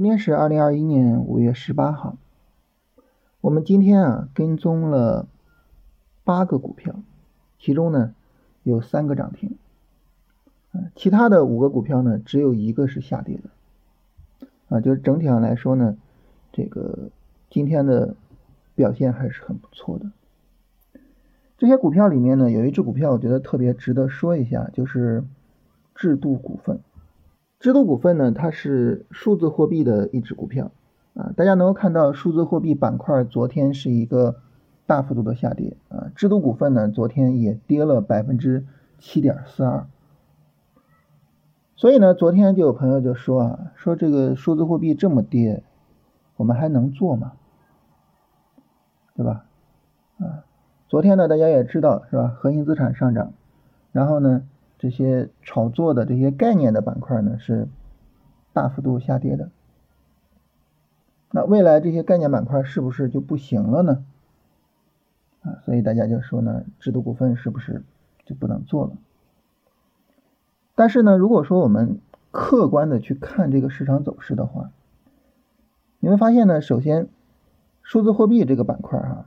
今天是二零二一年五月十八号，我们今天啊跟踪了八个股票，其中呢有三个涨停，其他的五个股票呢只有一个是下跌的，啊，就是整体上来说呢，这个今天的表现还是很不错的。这些股票里面呢有一只股票我觉得特别值得说一下，就是制度股份。制度股份呢，它是数字货币的一只股票啊，大家能够看到数字货币板块昨天是一个大幅度的下跌啊，制度股份呢昨天也跌了百分之七点四二，所以呢，昨天就有朋友就说啊，说这个数字货币这么跌，我们还能做吗？对吧？啊，昨天呢，大家也知道是吧？核心资产上涨，然后呢？这些炒作的这些概念的板块呢，是大幅度下跌的。那未来这些概念板块是不是就不行了呢？啊，所以大家就说呢，制度股份是不是就不能做了？但是呢，如果说我们客观的去看这个市场走势的话，你会发现呢，首先数字货币这个板块哈，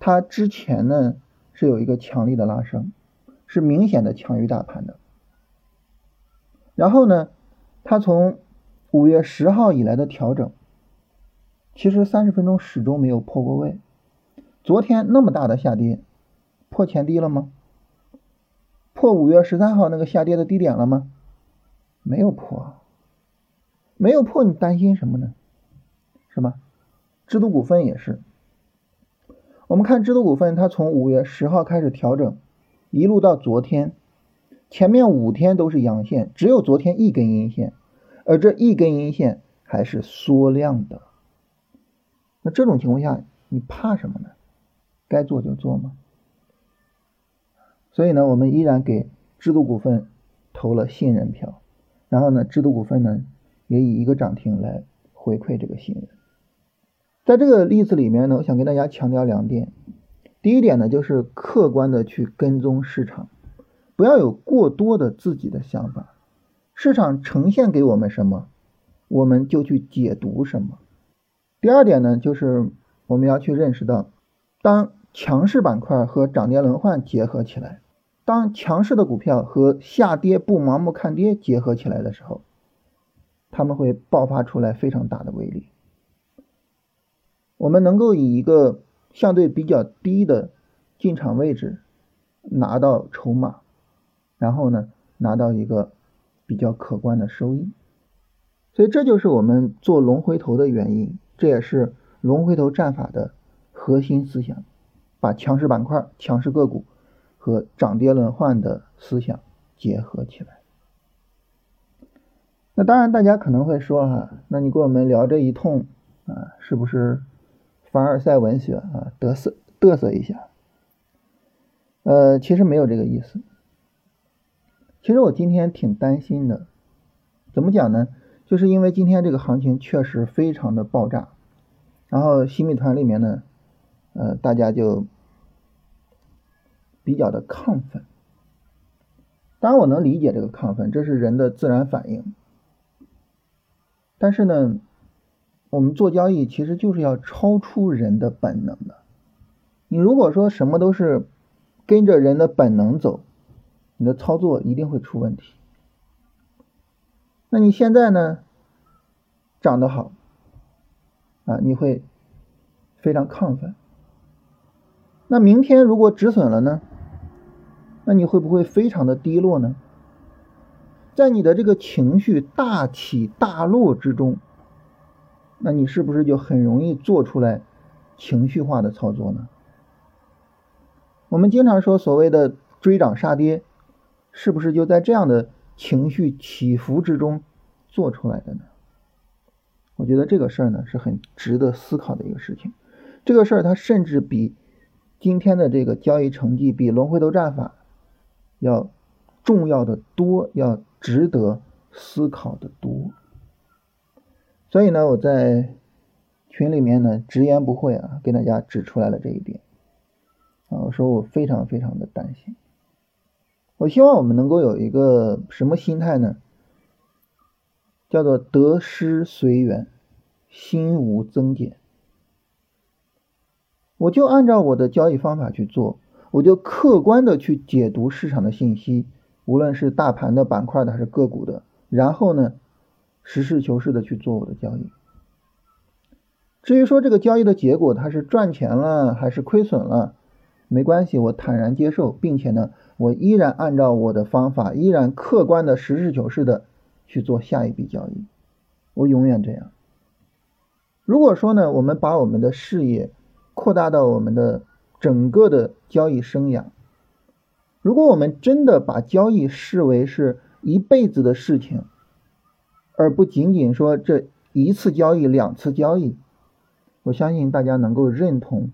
它之前呢是有一个强力的拉升。是明显的强于大盘的，然后呢，它从五月十号以来的调整，其实三十分钟始终没有破过位。昨天那么大的下跌，破前低了吗？破五月十三号那个下跌的低点了吗？没有破，没有破，你担心什么呢？是吧？制度股份也是，我们看制度股份，它从五月十号开始调整。一路到昨天，前面五天都是阳线，只有昨天一根阴线，而这一根阴线还是缩量的。那这种情况下，你怕什么呢？该做就做嘛。所以呢，我们依然给制度股份投了信任票，然后呢，制度股份呢也以一个涨停来回馈这个信任。在这个例子里面呢，我想跟大家强调两点。第一点呢，就是客观的去跟踪市场，不要有过多的自己的想法。市场呈现给我们什么，我们就去解读什么。第二点呢，就是我们要去认识到，当强势板块和涨跌轮换结合起来，当强势的股票和下跌不盲目看跌结合起来的时候，他们会爆发出来非常大的威力。我们能够以一个。相对比较低的进场位置拿到筹码，然后呢拿到一个比较可观的收益，所以这就是我们做龙回头的原因，这也是龙回头战法的核心思想，把强势板块、强势个股和涨跌轮换的思想结合起来。那当然，大家可能会说哈，那你跟我们聊这一通啊，是不是？凡尔赛文学啊，嘚瑟嘚瑟一下，呃，其实没有这个意思。其实我今天挺担心的，怎么讲呢？就是因为今天这个行情确实非常的爆炸，然后新米团里面呢，呃，大家就比较的亢奋。当然我能理解这个亢奋，这是人的自然反应。但是呢。我们做交易其实就是要超出人的本能的。你如果说什么都是跟着人的本能走，你的操作一定会出问题。那你现在呢，涨得好啊，你会非常亢奋。那明天如果止损了呢，那你会不会非常的低落呢？在你的这个情绪大起大落之中。那你是不是就很容易做出来情绪化的操作呢？我们经常说所谓的追涨杀跌，是不是就在这样的情绪起伏之中做出来的呢？我觉得这个事儿呢是很值得思考的一个事情。这个事儿它甚至比今天的这个交易成绩，比龙回头战法要重要的多，要值得思考的多。所以呢，我在群里面呢直言不讳啊，给大家指出来了这一点啊，我说我非常非常的担心。我希望我们能够有一个什么心态呢？叫做得失随缘，心无增减。我就按照我的交易方法去做，我就客观的去解读市场的信息，无论是大盘的、板块的还是个股的，然后呢，实事求是的去做我的交易。至于说这个交易的结果，它是赚钱了还是亏损了，没关系，我坦然接受，并且呢，我依然按照我的方法，依然客观的、实事求是的去做下一笔交易，我永远这样。如果说呢，我们把我们的事业，扩大到我们的整个的交易生涯。如果我们真的把交易视为是一辈子的事情，而不仅仅说这一次交易、两次交易，我相信大家能够认同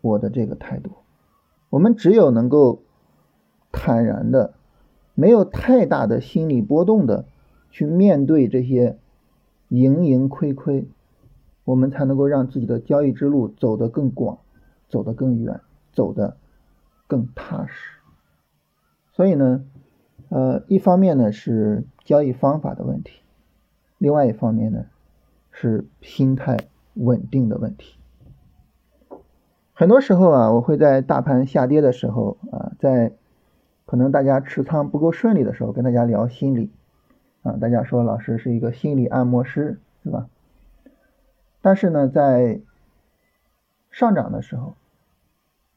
我的这个态度。我们只有能够坦然的、没有太大的心理波动的去面对这些盈盈亏亏。我们才能够让自己的交易之路走得更广，走得更远，走得更踏实。所以呢，呃，一方面呢是交易方法的问题，另外一方面呢是心态稳定的问题。很多时候啊，我会在大盘下跌的时候啊，在可能大家持仓不够顺利的时候，跟大家聊心理啊，大家说老师是一个心理按摩师，是吧？但是呢，在上涨的时候，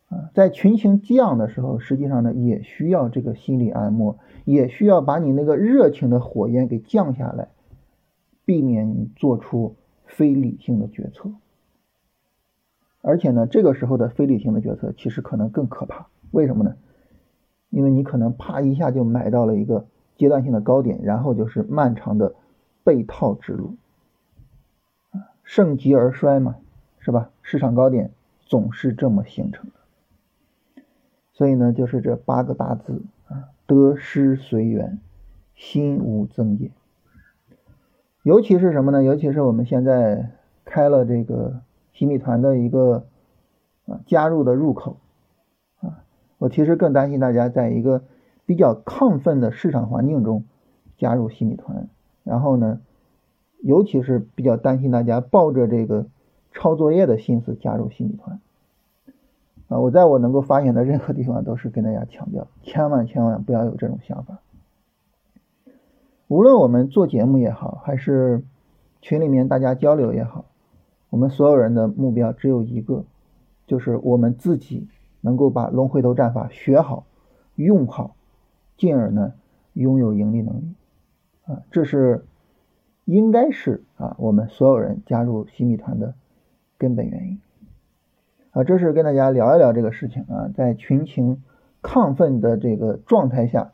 啊，在群情激昂的时候，实际上呢，也需要这个心理按摩，也需要把你那个热情的火焰给降下来，避免你做出非理性的决策。而且呢，这个时候的非理性的决策其实可能更可怕。为什么呢？因为你可能啪一下就买到了一个阶段性的高点，然后就是漫长的被套之路。盛极而衰嘛，是吧？市场高点总是这么形成的，所以呢，就是这八个大字啊：得失随缘，心无增减。尤其是什么呢？尤其是我们现在开了这个新米团的一个啊加入的入口啊，我其实更担心大家在一个比较亢奋的市场环境中加入新米团，然后呢。尤其是比较担心大家抱着这个抄作业的心思加入新米团啊！我在我能够发言的任何地方都是跟大家强调，千万千万不要有这种想法。无论我们做节目也好，还是群里面大家交流也好，我们所有人的目标只有一个，就是我们自己能够把龙回头战法学好、用好，进而呢拥有盈利能力啊！这是。应该是啊，我们所有人加入新米团的根本原因啊，这是跟大家聊一聊这个事情啊，在群情亢奋的这个状态下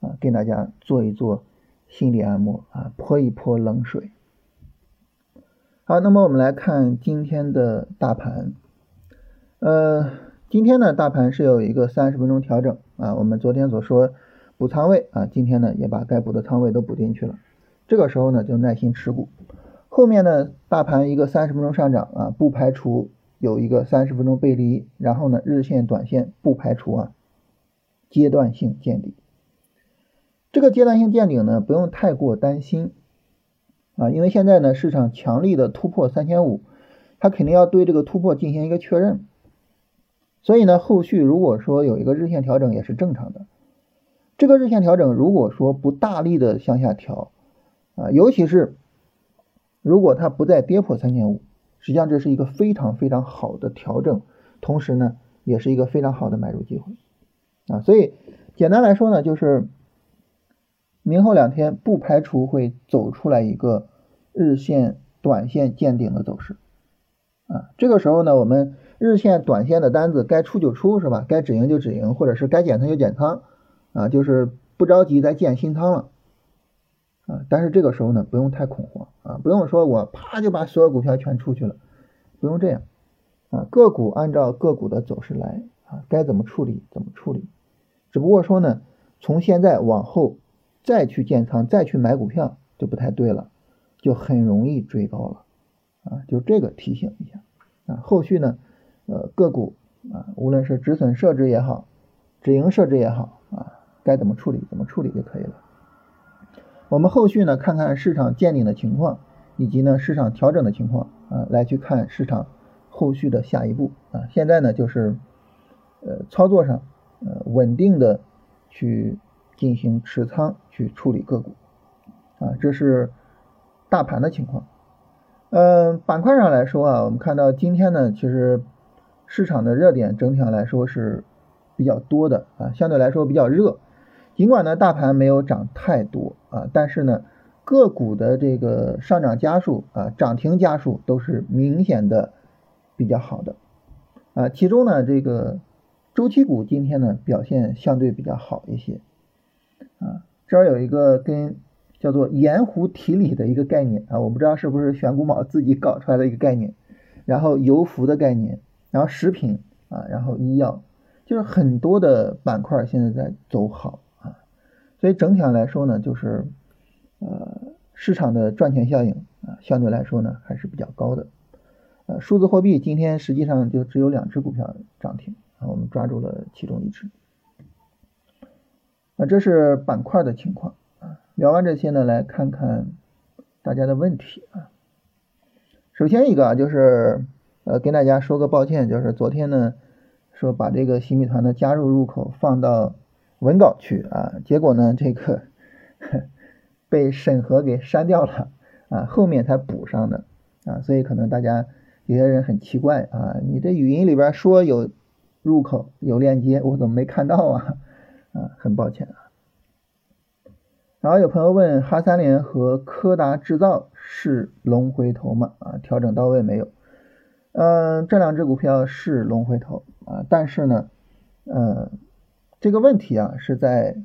啊，跟大家做一做心理按摩啊，泼一泼冷水。好，那么我们来看今天的大盘，呃，今天呢，大盘是有一个三十分钟调整啊，我们昨天所说补仓位啊，今天呢也把该补的仓位都补进去了。这个时候呢，就耐心持股。后面呢，大盘一个三十分钟上涨啊，不排除有一个三十分钟背离。然后呢，日线、短线不排除啊，阶段性见底。这个阶段性见顶呢，不用太过担心啊，因为现在呢，市场强力的突破三千五，它肯定要对这个突破进行一个确认。所以呢，后续如果说有一个日线调整也是正常的。这个日线调整如果说不大力的向下调，啊，尤其是如果它不再跌破三千五，实际上这是一个非常非常好的调整，同时呢，也是一个非常好的买入机会啊。所以简单来说呢，就是明后两天不排除会走出来一个日线、短线见顶的走势啊。这个时候呢，我们日线、短线的单子该出就出，是吧？该止盈就止盈，或者是该减仓就减仓啊，就是不着急再建新仓了。啊，但是这个时候呢，不用太恐慌啊，不用说我啪就把所有股票全出去了，不用这样啊，个股按照个股的走势来啊，该怎么处理怎么处理，只不过说呢，从现在往后再去建仓再去买股票就不太对了，就很容易追高了啊，就这个提醒一下啊，后续呢，呃，个股啊，无论是止损设置也好，止盈设置也好啊，该怎么处理怎么处理就可以了。我们后续呢看看市场见顶的情况，以及呢市场调整的情况啊，来去看市场后续的下一步啊。现在呢就是呃操作上呃稳定的去进行持仓去处理个股啊，这是大盘的情况。嗯，板块上来说啊，我们看到今天呢，其实市场的热点整体上来说是比较多的啊，相对来说比较热。尽管呢，大盘没有涨太多啊，但是呢，个股的这个上涨家数啊，涨停家数都是明显的比较好的啊。其中呢，这个周期股今天呢表现相对比较好一些啊。这儿有一个跟。叫做盐湖提锂的一个概念啊，我不知道是不是选股宝自己搞出来的一个概念，然后油服的概念，然后食品啊，然后医药，就是很多的板块现在在走好啊，所以整体上来说呢，就是呃市场的赚钱效应啊，相对来说呢还是比较高的。呃，数字货币今天实际上就只有两只股票涨停啊，我们抓住了其中一只。这是板块的情况。聊完这些呢，来看看大家的问题啊。首先一个啊，就是呃跟大家说个抱歉，就是昨天呢说把这个新米团的加入入口放到文稿去啊，结果呢这个 被审核给删掉了啊，后面才补上的啊，所以可能大家有些人很奇怪啊，你这语音里边说有入口有链接，我怎么没看到啊？很抱歉啊。然后有朋友问哈三联和柯达制造是龙回头吗？啊，调整到位没有？嗯，这两只股票是龙回头啊，但是呢，嗯，这个问题啊是在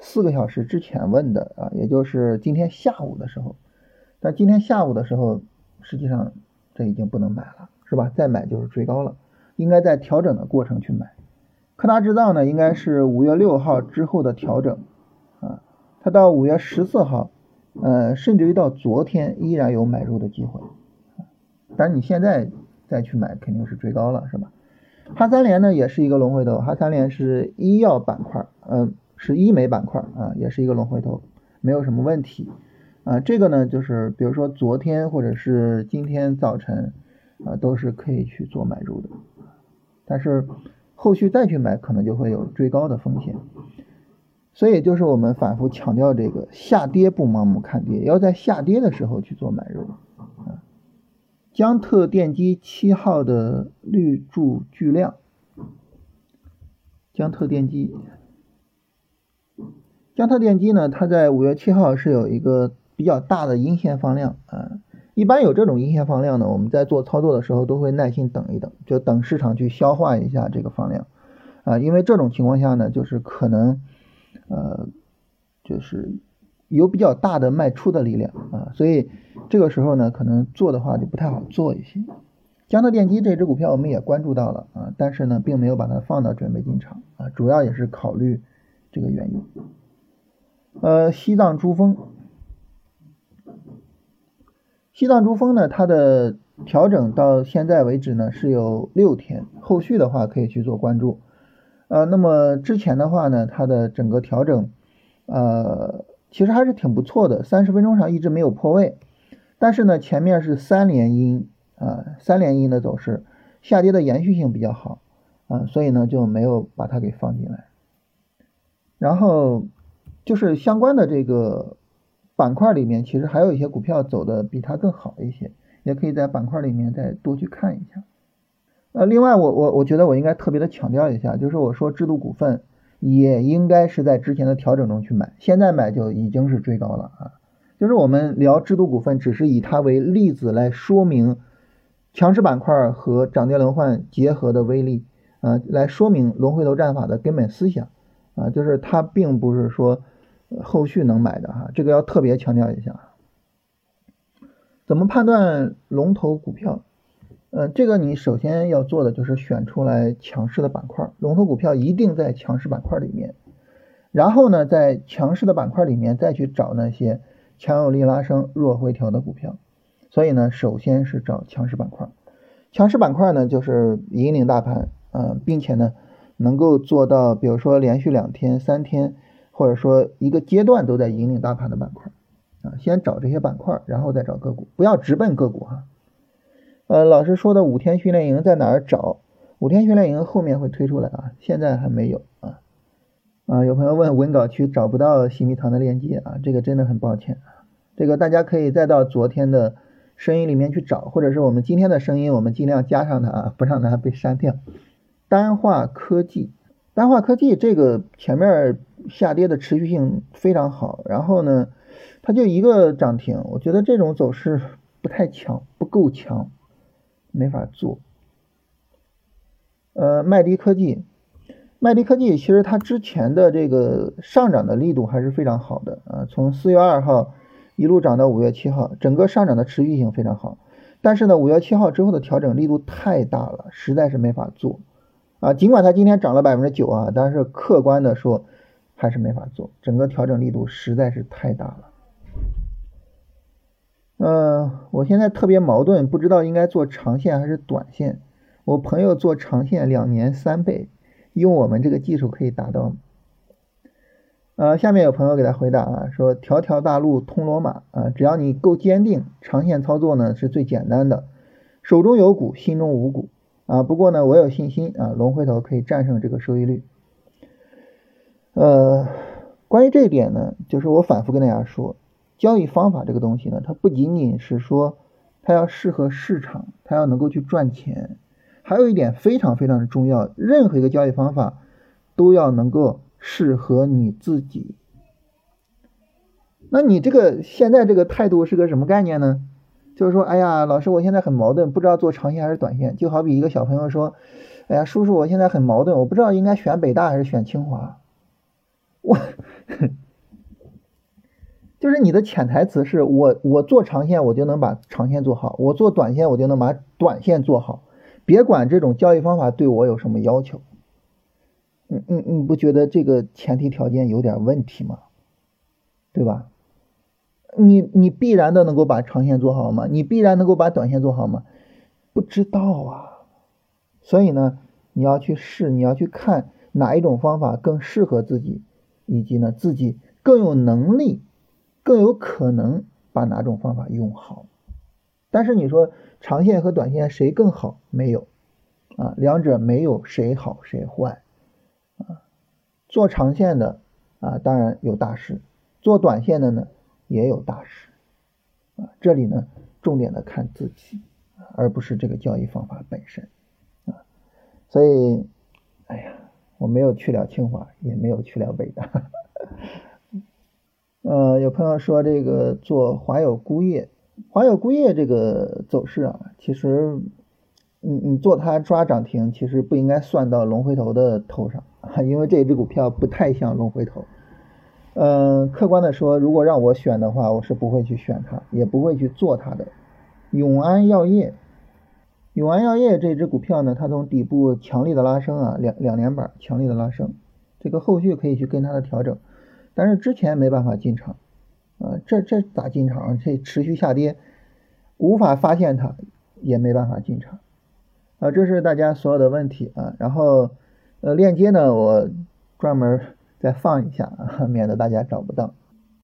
四个小时之前问的啊，也就是今天下午的时候。但今天下午的时候，实际上这已经不能买了，是吧？再买就是追高了，应该在调整的过程去买。柯达制造呢，应该是五月六号之后的调整啊。它到五月十四号，呃，甚至于到昨天依然有买入的机会，但是你现在再去买肯定是追高了，是吧？哈三联呢也是一个龙回头，哈三联是医药板块，嗯，是医美板块啊，也是一个龙回头，没有什么问题啊。这个呢就是比如说昨天或者是今天早晨啊，都是可以去做买入的，但是后续再去买可能就会有追高的风险。所以就是我们反复强调这个下跌不盲目看跌，要在下跌的时候去做买入啊。江特电机七号的绿柱巨量，江特电机，江特电机呢，它在五月七号是有一个比较大的阴线放量啊。一般有这种阴线放量呢，我们在做操作的时候都会耐心等一等，就等市场去消化一下这个放量啊，因为这种情况下呢，就是可能。呃，就是有比较大的卖出的力量啊，所以这个时候呢，可能做的话就不太好做一些。江特电机这只股票我们也关注到了啊，但是呢，并没有把它放到准备进场啊，主要也是考虑这个原因。呃，西藏珠峰，西藏珠峰呢，它的调整到现在为止呢是有六天，后续的话可以去做关注。呃，那么之前的话呢，它的整个调整，呃，其实还是挺不错的，三十分钟上一直没有破位，但是呢，前面是三连阴啊，三连阴的走势，下跌的延续性比较好啊，所以呢就没有把它给放进来。然后就是相关的这个板块里面，其实还有一些股票走的比它更好一些，也可以在板块里面再多去看一下。呃，另外我我我觉得我应该特别的强调一下，就是我说制度股份也应该是在之前的调整中去买，现在买就已经是追高了啊。就是我们聊制度股份，只是以它为例子来说明强势板块和涨跌轮换结合的威力啊，来说明龙回头战法的根本思想啊，就是它并不是说后续能买的哈，这个要特别强调一下。怎么判断龙头股票？嗯，这个你首先要做的就是选出来强势的板块，龙头股票一定在强势板块里面。然后呢，在强势的板块里面再去找那些强有力拉升、弱回调的股票。所以呢，首先是找强势板块。强势板块呢，就是引领大盘，嗯，并且呢，能够做到，比如说连续两天、三天，或者说一个阶段都在引领大盘的板块。啊，先找这些板块，然后再找个股，不要直奔个股哈。呃，老师说的五天训练营在哪儿找？五天训练营后面会推出来啊，现在还没有啊。啊，有朋友问文稿区找不到洗米团的链接啊，这个真的很抱歉啊。这个大家可以再到昨天的声音里面去找，或者是我们今天的声音，我们尽量加上它啊，不让它被删掉。单化科技，单化科技这个前面下跌的持续性非常好，然后呢，它就一个涨停，我觉得这种走势不太强，不够强，没法做。呃，麦迪科技。麦迪科技其实它之前的这个上涨的力度还是非常好的啊，从四月二号一路涨到五月七号，整个上涨的持续性非常好。但是呢，五月七号之后的调整力度太大了，实在是没法做啊。尽管它今天涨了百分之九啊，但是客观的说还是没法做，整个调整力度实在是太大了。嗯，我现在特别矛盾，不知道应该做长线还是短线。我朋友做长线两年三倍。用我们这个技术可以达到吗？呃，下面有朋友给他回答啊，说条条大路通罗马啊，只要你够坚定，长线操作呢是最简单的。手中有股，心中无股啊。不过呢，我有信心啊，龙回头可以战胜这个收益率。呃，关于这一点呢，就是我反复跟大家说，交易方法这个东西呢，它不仅仅是说它要适合市场，它要能够去赚钱。还有一点非常非常的重要，任何一个交易方法都要能够适合你自己。那你这个现在这个态度是个什么概念呢？就是说，哎呀，老师，我现在很矛盾，不知道做长线还是短线。就好比一个小朋友说，哎呀，叔叔，我现在很矛盾，我不知道应该选北大还是选清华。我，就是你的潜台词是我，我做长线我就能把长线做好，我做短线我就能把短线做好。别管这种交易方法对我有什么要求，你你你不觉得这个前提条件有点问题吗？对吧？你你必然的能够把长线做好吗？你必然能够把短线做好吗？不知道啊。所以呢，你要去试，你要去看哪一种方法更适合自己，以及呢自己更有能力、更有可能把哪种方法用好。但是你说。长线和短线谁更好？没有啊，两者没有谁好谁坏啊。做长线的啊，当然有大师；做短线的呢，也有大师啊。这里呢，重点的看自己，而不是这个交易方法本身啊。所以，哎呀，我没有去了清华，也没有去了北大。呃，有朋友说这个做华友钴业。华友钴业这个走势啊，其实你你做它抓涨停，其实不应该算到龙回头的头上，因为这只股票不太像龙回头。嗯，客观的说，如果让我选的话，我是不会去选它，也不会去做它的。永安药业，永安药业这只股票呢，它从底部强力的拉升啊，两两连板强力的拉升，这个后续可以去跟它的调整，但是之前没办法进场。啊，这这咋进场？这持续下跌，无法发现它，也没办法进场。啊，这是大家所有的问题啊。然后，呃，链接呢，我专门再放一下啊，免得大家找不到。